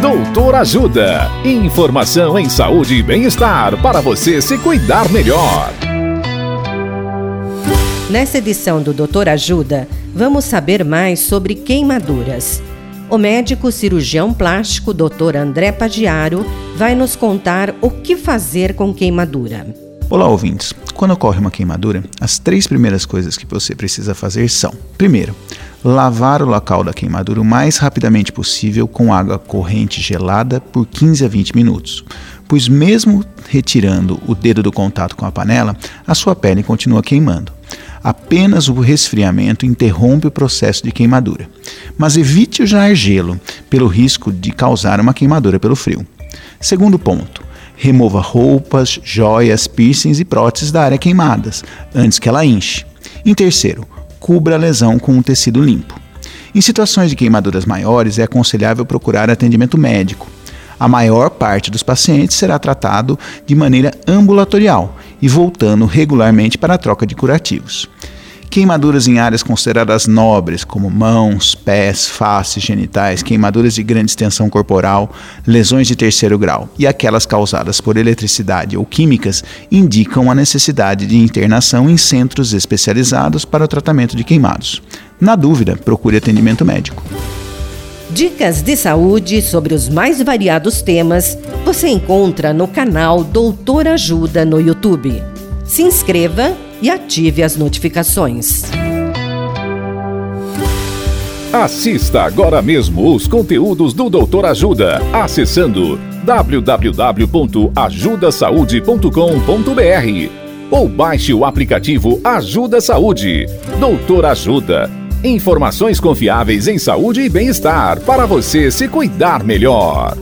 Doutor Ajuda. Informação em saúde e bem-estar para você se cuidar melhor. Nessa edição do Doutor Ajuda, vamos saber mais sobre queimaduras. O médico cirurgião plástico Dr. André Pagiaro vai nos contar o que fazer com queimadura. Olá, ouvintes. Quando ocorre uma queimadura, as três primeiras coisas que você precisa fazer são: primeiro, lavar o local da queimadura o mais rapidamente possível com água corrente gelada por 15 a 20 minutos, pois, mesmo retirando o dedo do contato com a panela, a sua pele continua queimando. Apenas o resfriamento interrompe o processo de queimadura, mas evite usar gelo, pelo risco de causar uma queimadura pelo frio. Segundo ponto, Remova roupas, joias, piercings e próteses da área queimadas, antes que ela enche. Em terceiro, cubra a lesão com um tecido limpo. Em situações de queimaduras maiores, é aconselhável procurar atendimento médico. A maior parte dos pacientes será tratado de maneira ambulatorial e voltando regularmente para a troca de curativos. Queimaduras em áreas consideradas nobres, como mãos, pés, faces, genitais, queimaduras de grande extensão corporal, lesões de terceiro grau e aquelas causadas por eletricidade ou químicas, indicam a necessidade de internação em centros especializados para o tratamento de queimados. Na dúvida, procure atendimento médico. Dicas de saúde sobre os mais variados temas você encontra no canal Doutor Ajuda no YouTube. Se inscreva e ative as notificações. Assista agora mesmo os conteúdos do Doutor Ajuda acessando www.ajudasaude.com.br ou baixe o aplicativo Ajuda Saúde. Doutor Ajuda. Informações confiáveis em saúde e bem-estar para você se cuidar melhor.